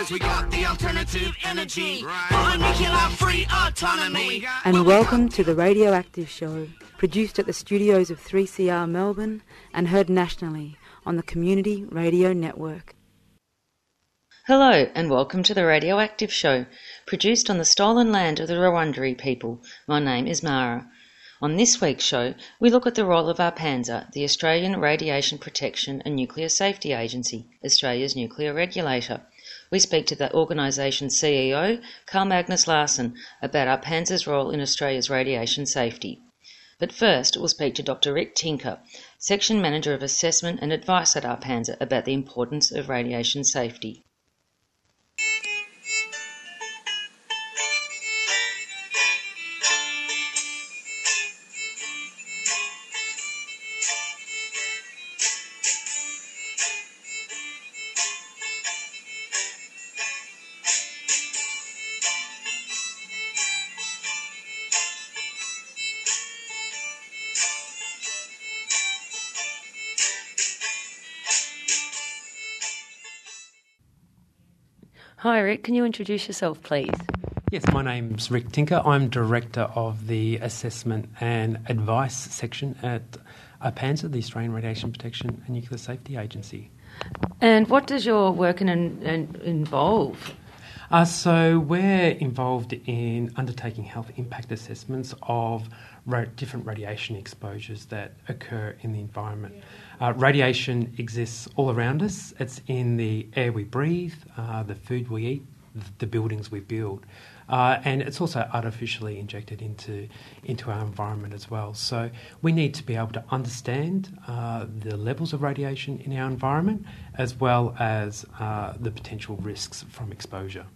Cause we got the alternative energy for nuclear free autonomy. And welcome to the Radioactive Show, produced at the studios of 3CR Melbourne and heard nationally on the Community Radio Network. Hello, and welcome to the Radioactive Show, produced on the stolen land of the Wurundjeri people. My name is Mara. On this week's show, we look at the role of ARPANSA, the Australian Radiation Protection and Nuclear Safety Agency, Australia's nuclear regulator. We speak to the organisation's CEO, Carl Magnus Larsson, about our ARPANSA's role in Australia's radiation safety. But first, we'll speak to Dr. Rick Tinker, Section Manager of Assessment and Advice at our ARPANSA, about the importance of radiation safety. Hi, Rick. Can you introduce yourself, please? Yes, my name's Rick Tinker. I'm Director of the Assessment and Advice section at ARPANSA, the Australian Radiation Protection and Nuclear Safety Agency. And what does your work in, in, involve? Uh, so, we're involved in undertaking health impact assessments of ra- different radiation exposures that occur in the environment. Uh, radiation exists all around us. It's in the air we breathe, uh, the food we eat, the buildings we build. Uh, and it's also artificially injected into into our environment as well. So we need to be able to understand uh, the levels of radiation in our environment, as well as uh, the potential risks from exposure.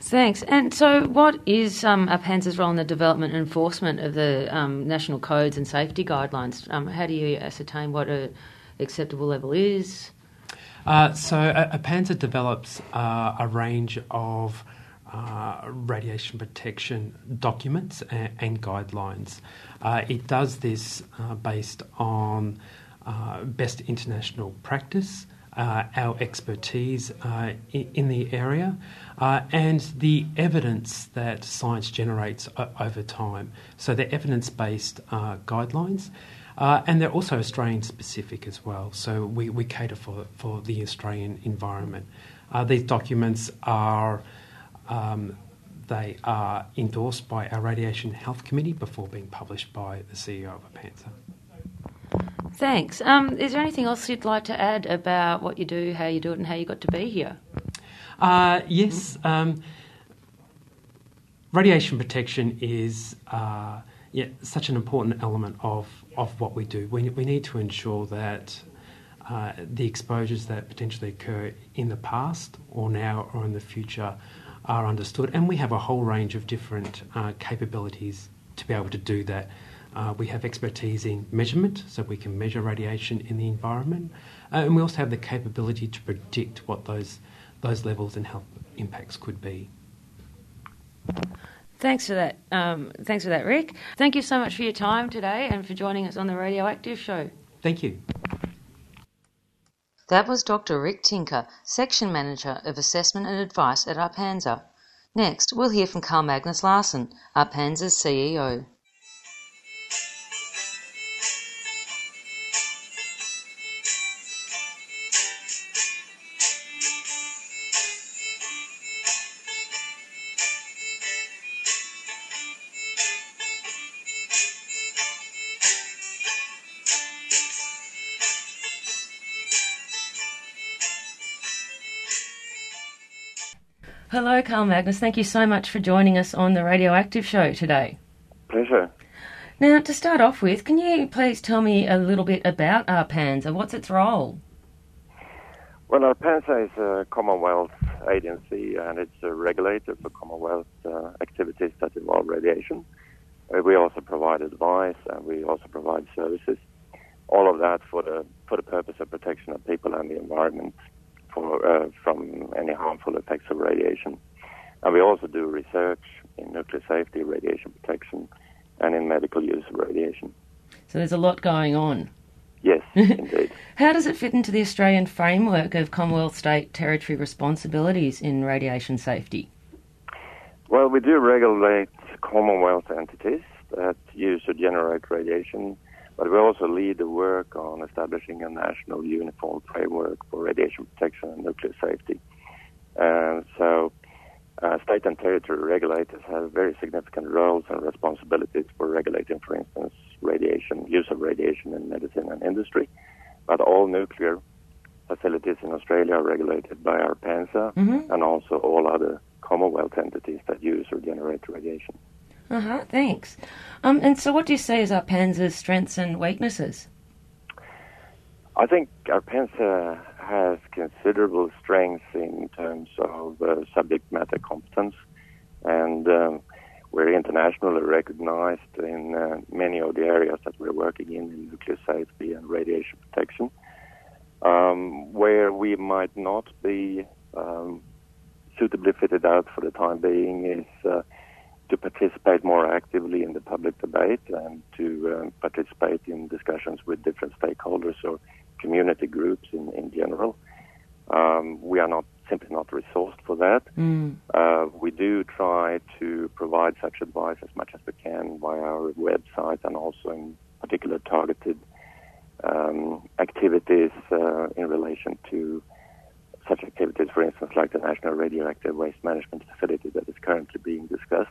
Thanks. And so, what is um, ARPANSA's role in the development and enforcement of the um, national codes and safety guidelines? Um, how do you ascertain what an acceptable level is? Uh, so, ARPANSA develops uh, a range of uh, radiation protection documents and, and guidelines. Uh, it does this uh, based on uh, best international practice our expertise in, in, the area uh, and the evidence that science generates o- over time. So they're evidence based uh, guidelines. Uh, and they're also Australian specific as well, so we, we cater for, for the Australian environment. Uh, these documents are um, they are endorsed by our Radiation Health Committee before being published by the CEO of ARPANSA. Thanks. Um, is there anything else you'd like to add about what you do, how you do it, and how you got to be here? Uh, yes. Um, radiation protection is uh, yeah, such an important element of, of what we do. We, we need to ensure that uh, the exposures that potentially occur in the past or now or in the future are understood. And we have a whole range of different uh, capabilities to be able to do that. Uh, we have expertise in measurement, so we can measure radiation in the environment, uh, and we also have the capability to predict what those those levels and how impacts could be. Thanks for that. Um, thanks for that, Rick. Thank you so much for your time today and for joining us on the Radioactive Show. Thank you. That was Dr. Rick Tinker, Section Manager of Assessment and Advice at ARPANSA. Next, we'll hear from Carl Magnus Larsson, ARPANSA's CEO. Carl Magnus. Thank you so much for joining us on the Radioactive Show today. Pleasure. Now, to start off with, can you please tell me a little bit about ARPANSA? What's its role? Well, ARPANSA is a Commonwealth agency and it's a regulator for Commonwealth uh, activities that involve radiation. Uh, we also provide advice and we also provide services. All of that for the for the purpose of protection of people and the environment for, uh, from any harmful effects of radiation. And we also do research in nuclear safety, radiation protection, and in medical use of radiation. So there's a lot going on. Yes, indeed. How does it fit into the Australian framework of Commonwealth state territory responsibilities in radiation safety? Well, we do regulate Commonwealth entities that use or generate radiation, but we also lead the work on establishing a national uniform framework for radiation protection and nuclear safety. And so, uh, state and territory regulators have very significant roles and responsibilities for regulating, for instance, radiation, use of radiation in medicine and industry. But all nuclear facilities in Australia are regulated by ARPANSA Mhm. and also all other Commonwealth entities that use or generate radiation. Uh huh. Thanks. Um, and so, what do you see as Arpansa's strengths and weaknesses? I think ARPANSA has considerable strength in terms of uh, subject matter competence, and um, we're internationally recognized in uh, many of the areas that we're working in, in nuclear safety and radiation protection. Um, where we might not be um, suitably fitted out for the time being is uh, to participate more actively in the public debate and to um, participate in discussions with different stakeholders or community groups in, in general. Um, we are not simply not resourced for that. Mm. Uh, we do try to provide such advice as much as we can via our website and also in particular targeted um, activities uh, in relation to such activities, for instance, like the National Radioactive Waste Management Facility that is currently being discussed.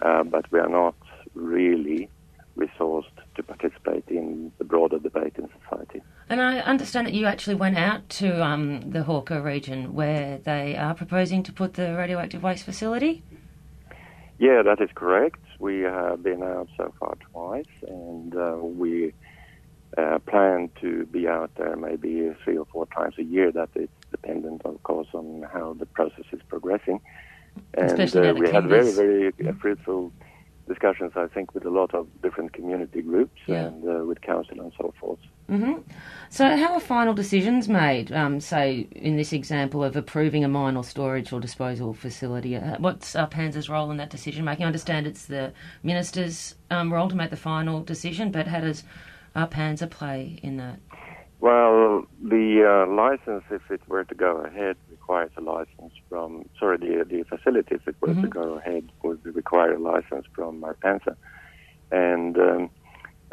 Uh, but we are not really resourced to participate in the broader debate in society. And I understand that you actually went out to um, the Hawker region where they are proposing to put the radioactive waste facility. Yeah, that is correct. We have been out so far twice, and uh, we uh, plan to be out there maybe three or four times a year. That is dependent, of course, on how the process is progressing. And uh, we had very, very uh, fruitful discussions, I think, with a lot of different community groups Yeah. and uh, with council and so forth. hmm So, how are final decisions made? Um, say, in this example of approving a mine or storage or disposal facility, uh, what's uh, Panza's role in that decision making? I understand it's the minister's um, role to make the final decision, but how does uh, Panza play in that? Well, the uh, license, if it were to go ahead, requires a license from, sorry, the, the facility, if it were to Mhm. go ahead, would require a license from ARPANSA. And um,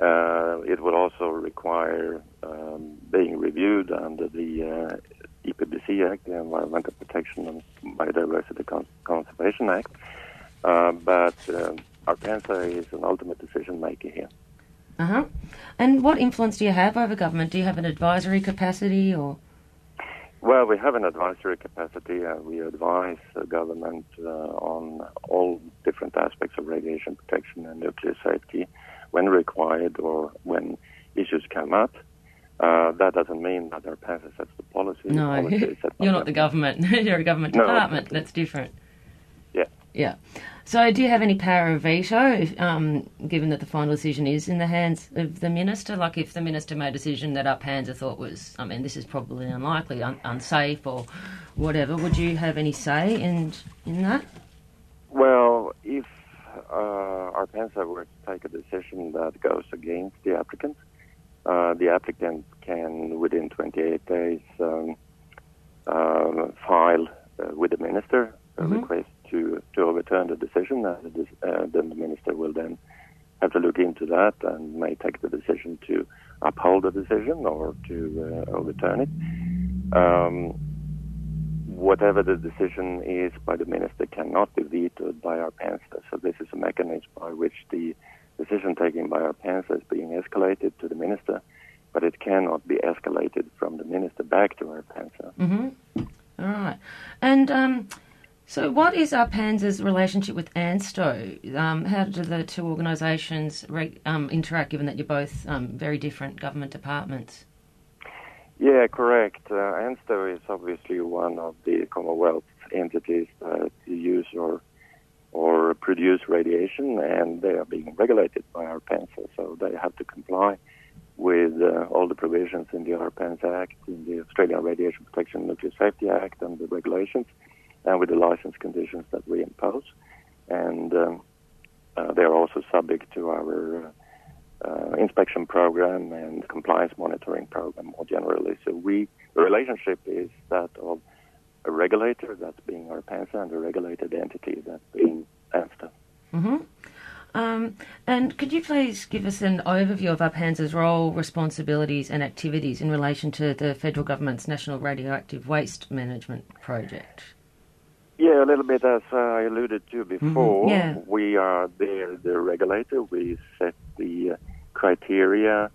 uh, it would also require um, being reviewed under the uh, EPBC Act, the Environmental Protection and Biodiversity Con- Conservation Act. Uh, but um, ARPANSA is an ultimate decision maker here. Uh huh. And what influence do you have over government? Do you have an advisory capacity or? Well, we have an advisory capacity and we advise the government uh, on all different aspects of radiation protection and nuclear safety when required or when issues come up. Uh, that doesn't mean that ARPANSA sets the policy. The No, policy set by you're not the government. you're a government No, department. exactly. That's different. Yeah. So, do you have any power of veto, if, um, given that the final decision is in the hands of the minister? Like, if the minister made a decision that Panza thought was, I mean, this is probably unlikely, un- unsafe, or whatever, would you have any say in in that? Well, if uh, ARPANSA were to take a decision that goes against the applicant, uh, the applicant can, within 28 days, um, um, file uh, with the minister a Mhm. request to, to overturn the decision, uh, then the minister will then have to look into that and may take the decision to uphold the decision or to uh, overturn it. Um, whatever the decision is by the minister cannot be vetoed by ARPANSA. So this is a mechanism by which the decision taken by ARPANSA is being escalated to the minister, but it cannot be escalated from the minister back to our panster. Mm-hmm. All right. And um, so, what is our ARPANSA's relationship with ANSTO? Um, how do the two organisations re- um, interact, given that you're both um, very different government departments? Yeah, correct. Uh, ANSTO is obviously one of the Commonwealth entities that use or or produce radiation, and they are being regulated by ARPANSA, so they have to comply with uh, all the provisions in the ARPANSA Act, in the Australian Radiation Protection and Nuclear Safety Act, and the regulations, and with the license conditions that we impose. And um, uh, they are also subject to our uh, uh, inspection program and compliance monitoring program more generally. So we the relationship is that of a regulator, that's being our ARPANSA, and a regulated entity, that being ANSTO. Mm-hmm. Um, and could you please give us an overview of ARPANSA's role, responsibilities, and activities in relation to the federal government's National Radioactive Waste Management Project? Yeah, a little bit as I alluded to before. Yeah. We are there, the regulator. We set the uh, criteria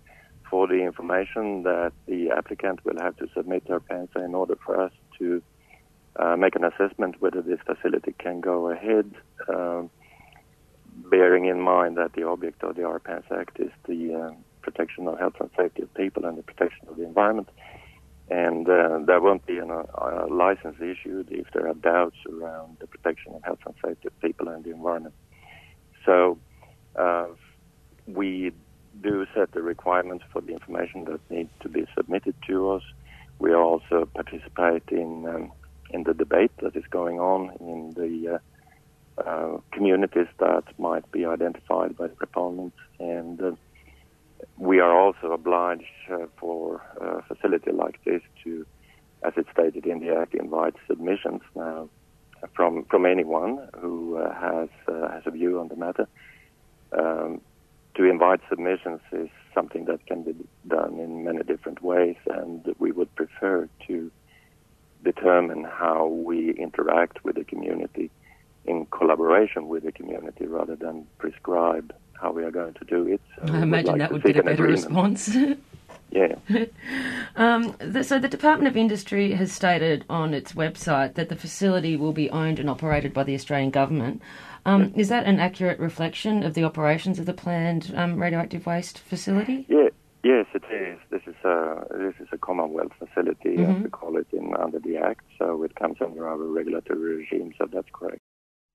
for the information that the applicant will have to submit to ARPANSA in order for us to uh, make an assessment whether this facility can go ahead. Um, bearing in mind that the object of the ARPANSA Act is the uh, protection of health and safety of people and the protection of the environment. And uh, there won't be an, a license issued if there are doubts around the protection of health and safety of people and the environment. So uh, we do set the requirements for the information that needs to be submitted to us. We also participate in um, in the debate that is going on in the uh, uh, communities that might be identified by proponents, and uh, we are also obliged uh, for a facility like this to, as it's stated in the Act, invite submissions now from from anyone who uh, has uh, has a view on the matter. Um, to invite submissions is something that can be done in many different ways, and we would prefer to determine how we interact with the community in collaboration with the community rather than prescribe how we are going to do it. So I imagine like that to would be seek the an better agreement. response. Yeah. Um, the, so the Department of Industry has stated on its website that the facility will be owned and operated by the Australian government. Um, is that an accurate reflection of the operations of the planned um, radioactive waste facility? Yeah, yes, it is. This is a this is a Commonwealth facility, Mm-hmm. as we call it in under the Act. So it comes under our regulatory regime. So that's correct.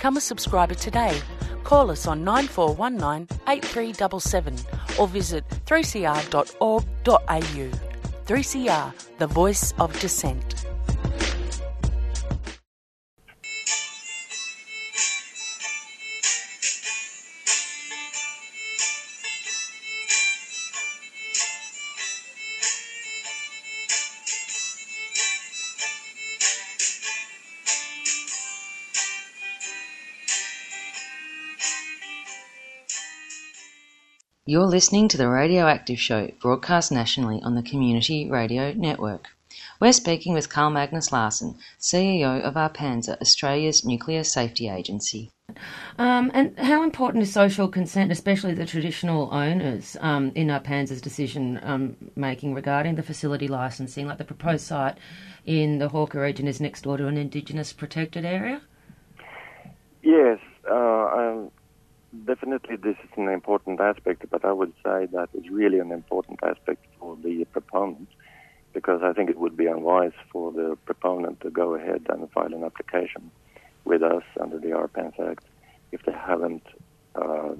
Become a subscriber today. Call us on 9419 8377 or visit 3cr.org.au. 3CR, the voice of dissent. You're listening to the Radioactive Show, broadcast nationally on the Community Radio Network. We're speaking with Carl Magnus Larsson, CEO of ARPANSA, Australia's nuclear safety agency. Um, and how important is social consent, especially the traditional owners, um, in ARPANSA's decision um, making regarding the facility licensing? Like the proposed site in the Hawker region is next door to an Indigenous protected area? Yes, uh, um, definitely this is an important aspect, but I would say that it's really an important aspect for the proponent because I think it would be unwise for the proponent to go ahead and file an application with us under the ARPANSA Act if they haven't uh,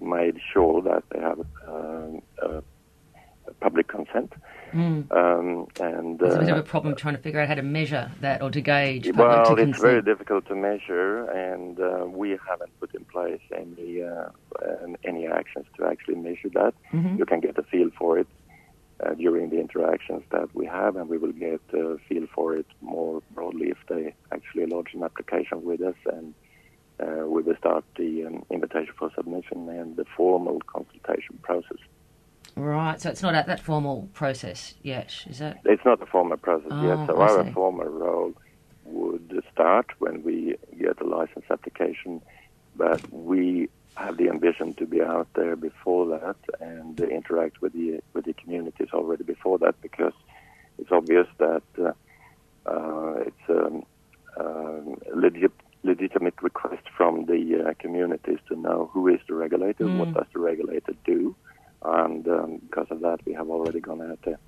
made sure that they have uh, uh, public consent. Mm. Um, and There's a bit uh, of a problem trying to figure out how to measure that or to gauge well, to it's very difficult to measure, and uh, we haven't put in place any uh, any actions to actually measure that. Mhm. You can get a feel for it uh, during the interactions that we have, and we will get a feel for it more broadly if they actually lodge an application with us, and uh, we will start the um, invitation for submission and the formal consultation process. Right, so it's not at that formal process yet, is it? It's not the formal process yet, Oh, so I our see. formal role would start when we get a license application, but we have the ambition to be out there before that and interact with the with the communities already before that because it's obvious that uh, uh, it's um, um, legit, legitimate request from the uh, communities to know who is the regulator, what Mm. does the regulator do, and um, because of that, we have already gone out there.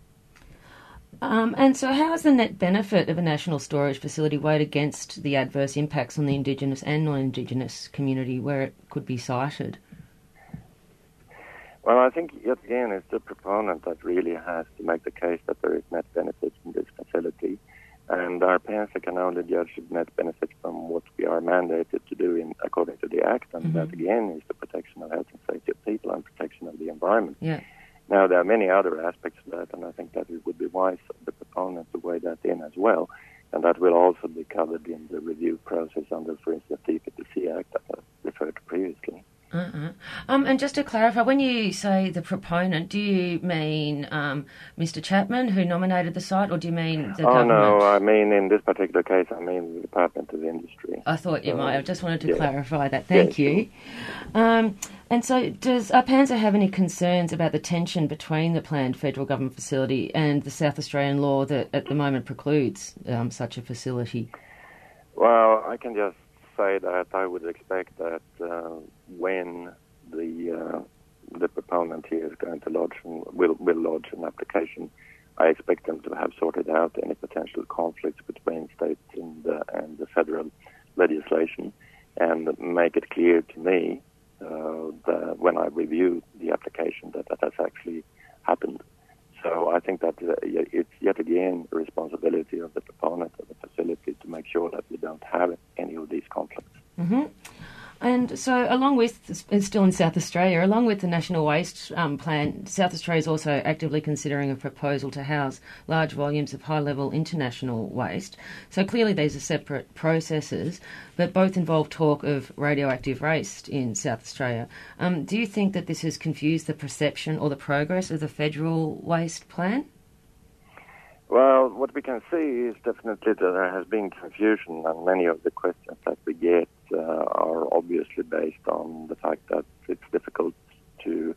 Um, and so, how is the net benefit of a national storage facility weighed against the adverse impacts on the Indigenous and non Indigenous community where it could be sited? Well, I think yet again it's the proponent that really has to make the case that there is net benefit from this facility, and ARPANSA can only judge net benefit from what we are mandated to do in according to the Act, and that again is the protection of health and safety of people and Yeah. Now, there are many other aspects of that, and I think that it would be wise of the proponent to weigh that in as well, and that will also be covered in the review process under, for instance, the EPBC Act that I referred to previously. Uh-uh. Um, and just to clarify, when you say the proponent, do you mean um, Mr. Chapman, who nominated the site, or do you mean the oh, government? no, I mean, in this particular case, I mean the Department of Industry. I thought you So, might. I just wanted to yeah. clarify that. Thank you. Um, and so, does ARPANSA have any concerns about the tension between the planned federal government facility and the South Australian law that at the moment precludes um, such a facility? Well, I can just say that I would expect that uh, when the uh, the proponent here is going to lodge and will will lodge an application, I expect them to have sorted out any potential conflicts between states and uh, and the federal legislation, and make it clear to me uh, when I review the application that that has actually happened. So I think that uh, it's yet again a responsibility of the proponent of the facility to make sure that we don't have any of these conflicts. hmm And so, along with, still in South Australia, along with the National Waste um, Plan, South Australia is also actively considering a proposal to house large volumes of high level international waste. So, clearly, these are separate processes, but both involve talk of radioactive waste in South Australia. Um, do you think that this has confused the perception or the progress of the federal waste plan? Well, what we can see is definitely that there has been confusion, on many of the questions that we get are obviously based on the fact that it's difficult to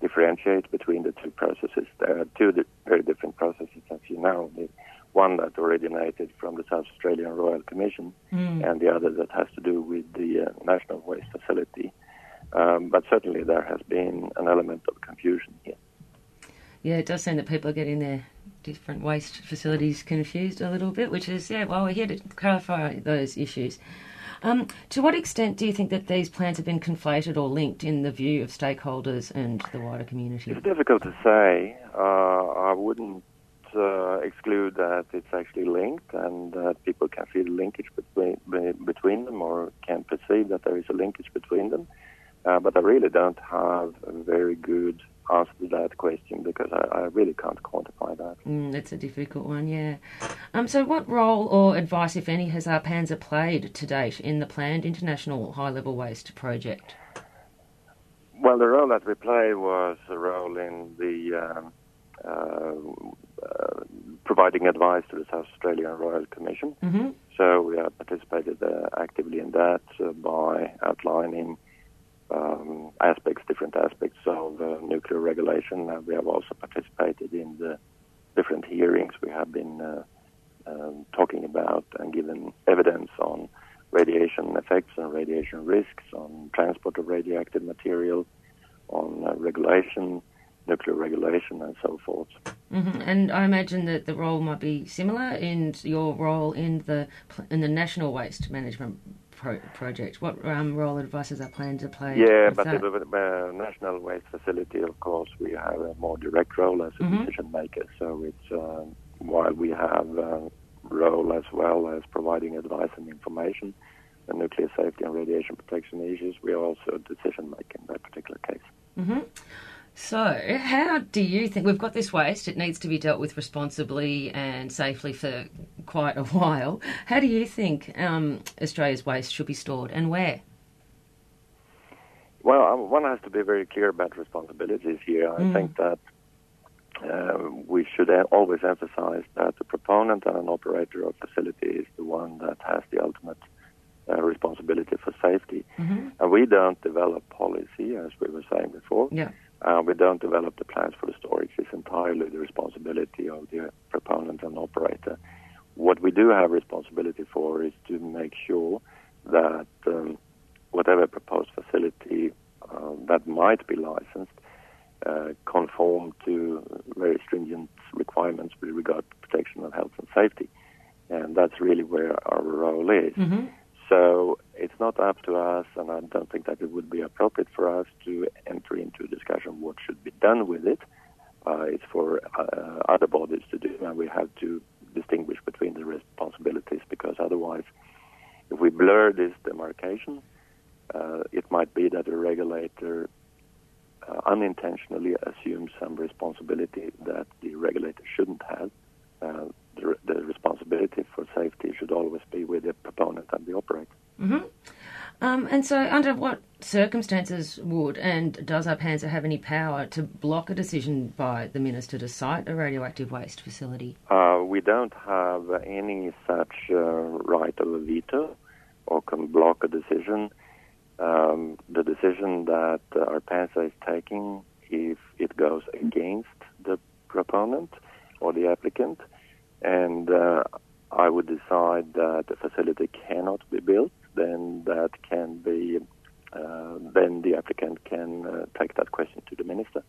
differentiate between the two processes. There are two di- very different processes, as you know. The one that originated from the South Australian Royal Commission, Mm. and the other that has to do with the uh, National Waste Facility. Um, but certainly there has been an element of confusion here. Yeah, it does seem that people are getting their different waste facilities confused a little bit, which is, yeah, well, we're here to clarify those issues. Um, to what extent do you think that these plans have been conflated or linked in the view of stakeholders and the wider community? It's difficult to say. Uh, I wouldn't uh, exclude that it's actually linked and that people can feel the linkage between between them or can perceive that there is a linkage between them. Uh, but I really don't have a very good answer that question because I, I really can't quantify that. Mm, that's a difficult one, yeah. Um, so, what role or advice, if any, has ARPANSA played to date in the planned international high level waste project? Well, the role that we played was a role in the um, uh, uh, providing advice to the South Australian Royal Commission. Mm-hmm. So we have participated uh, actively in that uh, by outlining um, aspects, different aspects of uh, nuclear regulation. Uh, we have also participated in the different hearings we have been uh, um, talking about and given evidence on radiation effects and radiation risks, on transport of radioactive material, on uh, regulation, nuclear regulation, and so forth. hmm And I imagine that the role might be similar in your role in the in the national waste management pro- project. What um, role advisors are planning to play? Yeah, but that? the, the National Waste Facility, of course, we have a more direct role as a Mhm. decision maker. So it's um, while we have a role as well as providing advice and information on nuclear safety and radiation protection issues, we are also decision maker in that particular case. hmm So, how do you think we've got this waste? It needs to be dealt with responsibly and safely for quite a while. How do you think um, Australia's waste should be stored and where? Well, um, one has to be very clear about responsibilities here. I Mm. think that uh, we should always emphasize that the proponent and an operator of facility is the one that has the ultimate uh, responsibility for safety. Mm-hmm. And we don't develop policy, as we were saying before. Yeah. Uh, we don't develop the plans for the storage. It's entirely the responsibility of the proponent and operator. What we do have responsibility for is to make sure that um, whatever proposed facility uh, that might be licensed uh, conform to very stringent requirements with regard to protection of health and safety. And that's really where our role is. Mm-hmm. So it's not up to us, and I don't think that it would be appropriate for us to enter into a discussion what should be done with it. Uh, it's for uh, other bodies to do, and we have to distinguish between the responsibilities because otherwise, if we blur this demarcation, uh, it might be that a regulator uh, unintentionally assumes some responsibility that the regulator shouldn't have. The, the, responsibility for safety should always be with the proponent and the operator. Mm-hmm. Um, and so, under what circumstances would and does ARPANSA have any power to block a decision by the minister to site a radioactive waste facility? Uh, we don't have any such uh, right of a veto or can block a decision. Um, the decision that uh, ARPANSA is taking, if it goes against the proponent or the applicant, and uh, I would decide that the facility cannot be built, then that can be, uh, then the applicant can uh, take that question to the minister.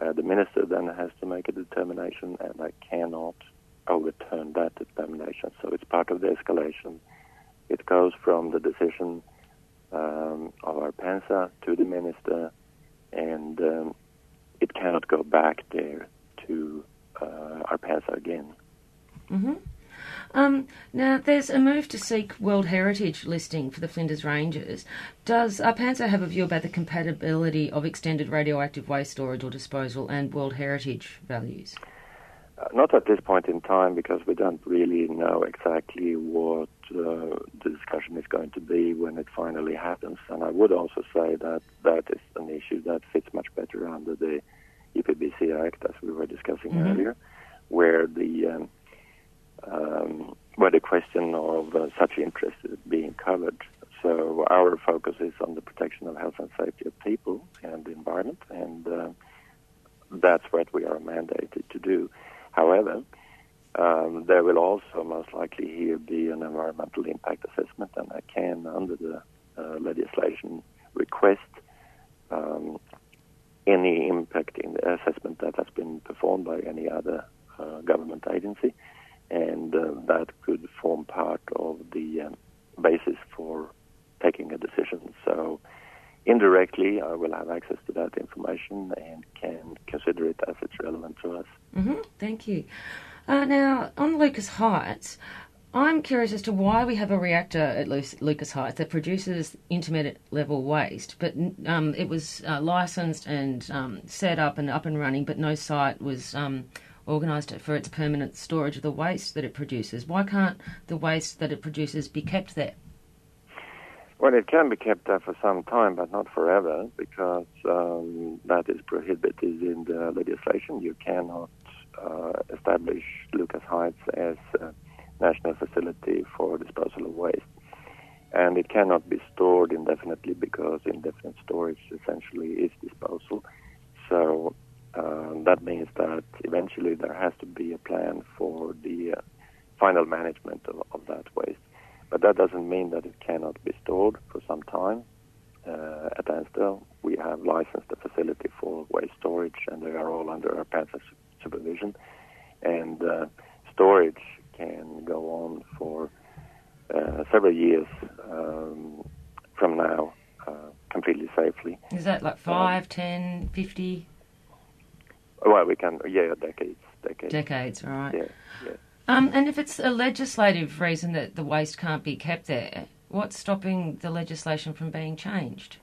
Uh, the minister then has to make a determination, and I cannot overturn that determination. So it's part of the escalation. It goes from the decision um, of ARPANSA to the minister, and um, it cannot go back there to uh, ARPANSA again. Mm-hmm. Um, now, there's a move to seek World Heritage listing for the Flinders Ranges. Does ARPANSA have a view about the compatibility of extended radioactive waste storage or disposal and World Heritage values? Uh, not at this point in time because we don't really know exactly what uh, the discussion is going to be when it finally happens. And I would also say that that is an issue that fits much better under the EPBC Act, as we were discussing Mhm. earlier, where the um, um, where the question of uh, such interest is being covered. So our focus is on the protection of health and safety of people and the environment, and uh, that's what we are mandated to do. However, um, there will also most likely here be an environmental impact assessment, and I can, under the uh, legislation, request um, any impact in the assessment that has been performed by any other uh, government agency, and uh, that could form part of the um, basis for taking a decision. So indirectly, I will have access to that information and can consider it as it's relevant to us. Mm-hmm. Thank you. Uh, now, on Lucas Heights, I'm curious as to why we have a reactor at Lucas Heights that produces intermediate level waste, but um, it was uh, licensed and um, set up and up and running, but no site was um, organised for its permanent storage of the waste that it produces. Why can't the waste that it produces be kept there? Well, it can be kept there for some time, but not forever, because um, that is prohibited in the legislation. You cannot uh, establish Lucas Heights as a national facility for disposal of waste. And it cannot be stored indefinitely because indefinite storage essentially is disposal. So uh, that means that eventually there has to be a plan for the uh, final management of, of that waste. But that doesn't mean that it cannot be stored for some time. Uh, at ANSTO, we have licensed a facility for waste storage, and they are all under ARPANSA supervision. And uh, storage can go on for uh, several years um, from now, uh, completely safely. Is that like 5, 10, 50 Well, we can, yeah, decades, decades. decades, right? Yeah, yeah. Um, and if it's a legislative reason that the waste can't be kept there, what's stopping the legislation from being changed?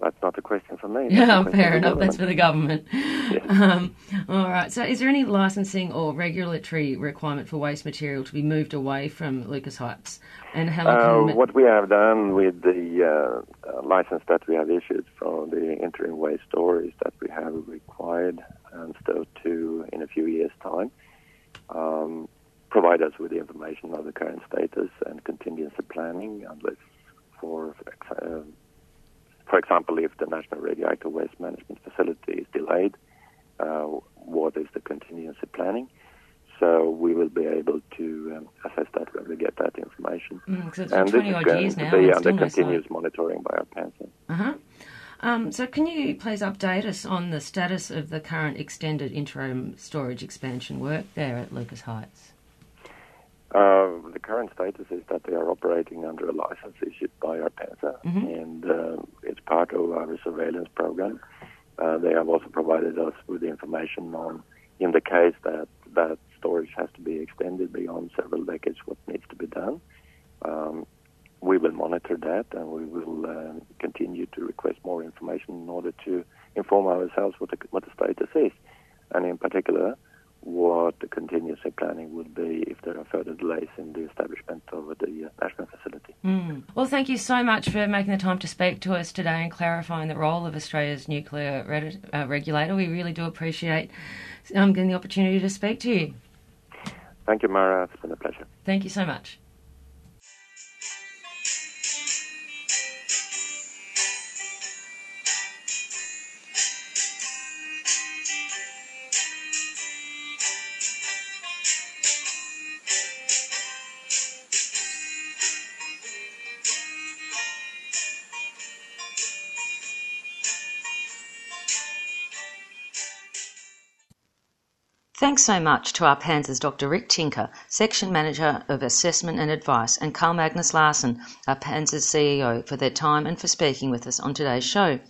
That's not a question for me. That's Yeah, fair enough. That's for the government. Yes. Um, all right. So, is there any licensing or regulatory requirement for waste material to be moved away from Lucas Heights? And how Uh, can what we have done with the uh, uh, license that we have issued for the interim waste store is that we have required ANSTO to, in a few years' time, um, provide us with the information of the current status and contingency planning, unless for uh, for example, if the National Radioactive Waste Management Facility is delayed, uh, what is the contingency planning? So we will be able to um, assess that when we get that information. Mm, 'cause it's and this 20 is going to be under still no continuous monitoring by our PANSA. Uh huh. Um, so, can you please update us on the status of the current extended interim storage expansion work there at Lucas Heights? Uh, the current status is that they are operating under a license issued by ARPANSA, Mhm. and uh, it's part of our surveillance program. Uh, they have also provided us with information on, in the case that that storage has to be extended beyond several decades, what needs to be done. Um, we will monitor that, and we will uh, continue to request more information in order to inform ourselves what the, what the status is, and in particular what the contingency planning would be if there are further delays in the establishment of the uh, national facility. Mm. Well, thank you so much for making the time to speak to us today and clarifying the role of Australia's nuclear re- uh, regulator. We really do appreciate um, getting the opportunity to speak to you. Thank you, Mara. It's been a pleasure. Thank you so much. So much to ARPANSA's Dr. Rick Tinker, Section Manager of Assessment and Advice, and Carl Magnus Larsson, our Panzers CEO, for their time and for speaking with us on today's show.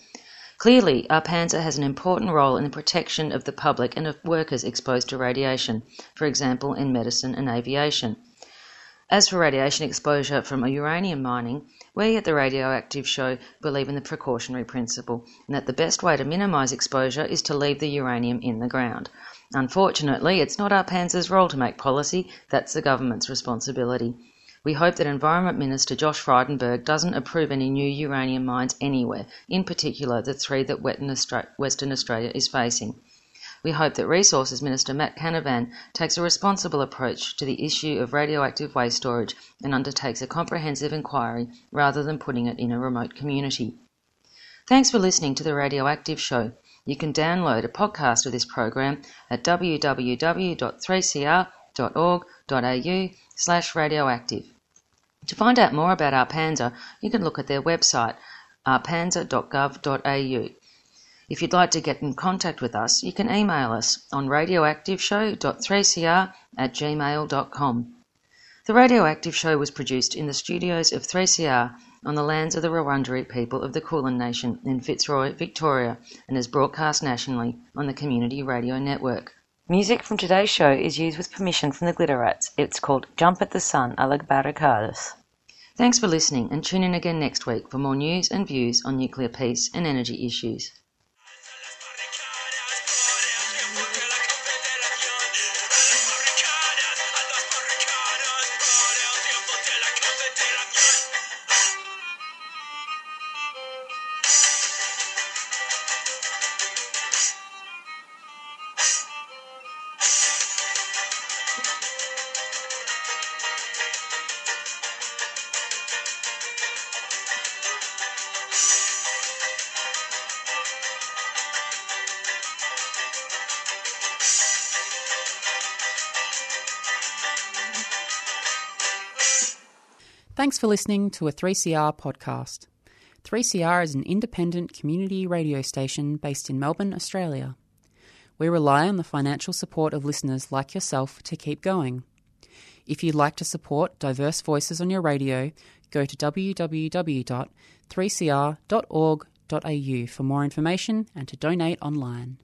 Clearly, ARPANSA has an important role in the protection of the public and of workers exposed to radiation, for example, in medicine and aviation. As for radiation exposure from uranium mining, we at the Radioactive Show believe in the precautionary principle and that the best way to minimise exposure is to leave the uranium in the ground. Unfortunately, it's not ARPANSA's role to make policy, that's the government's responsibility. We hope that Environment Minister Josh Frydenberg doesn't approve any new uranium mines anywhere, in particular the three that Western Australia is facing. We hope that Resources Minister Matt Canavan takes a responsible approach to the issue of radioactive waste storage and undertakes a comprehensive inquiry rather than putting it in a remote community. Thanks for listening to the Radioactive Show. You can download a podcast of this program at www.3cr.org.au slash radioactive. To find out more about ARPANSA, you can look at their website, arpansa.gov.au. If you'd like to get in contact with us, you can email us on radioactiveshow.3cr at gmail.com. The Radioactive Show was produced in the studios of 3CR on the lands of the Wurundjeri people of the Kulin Nation in Fitzroy, Victoria, and is broadcast nationally on the Community Radio Network. Music from today's show is used with permission from the Glitter Rats. It's called Jump at the Sun a Barricadas. Thanks for listening and tune in again next week for more news and views on nuclear peace and energy issues. Thanks for listening to a 3CR podcast. 3CR is an independent community radio station based in Melbourne, Australia. We rely on the financial support of listeners like yourself to keep going. If you'd like to support diverse voices on your radio, go to www.3cr.org.au for more information and to donate online.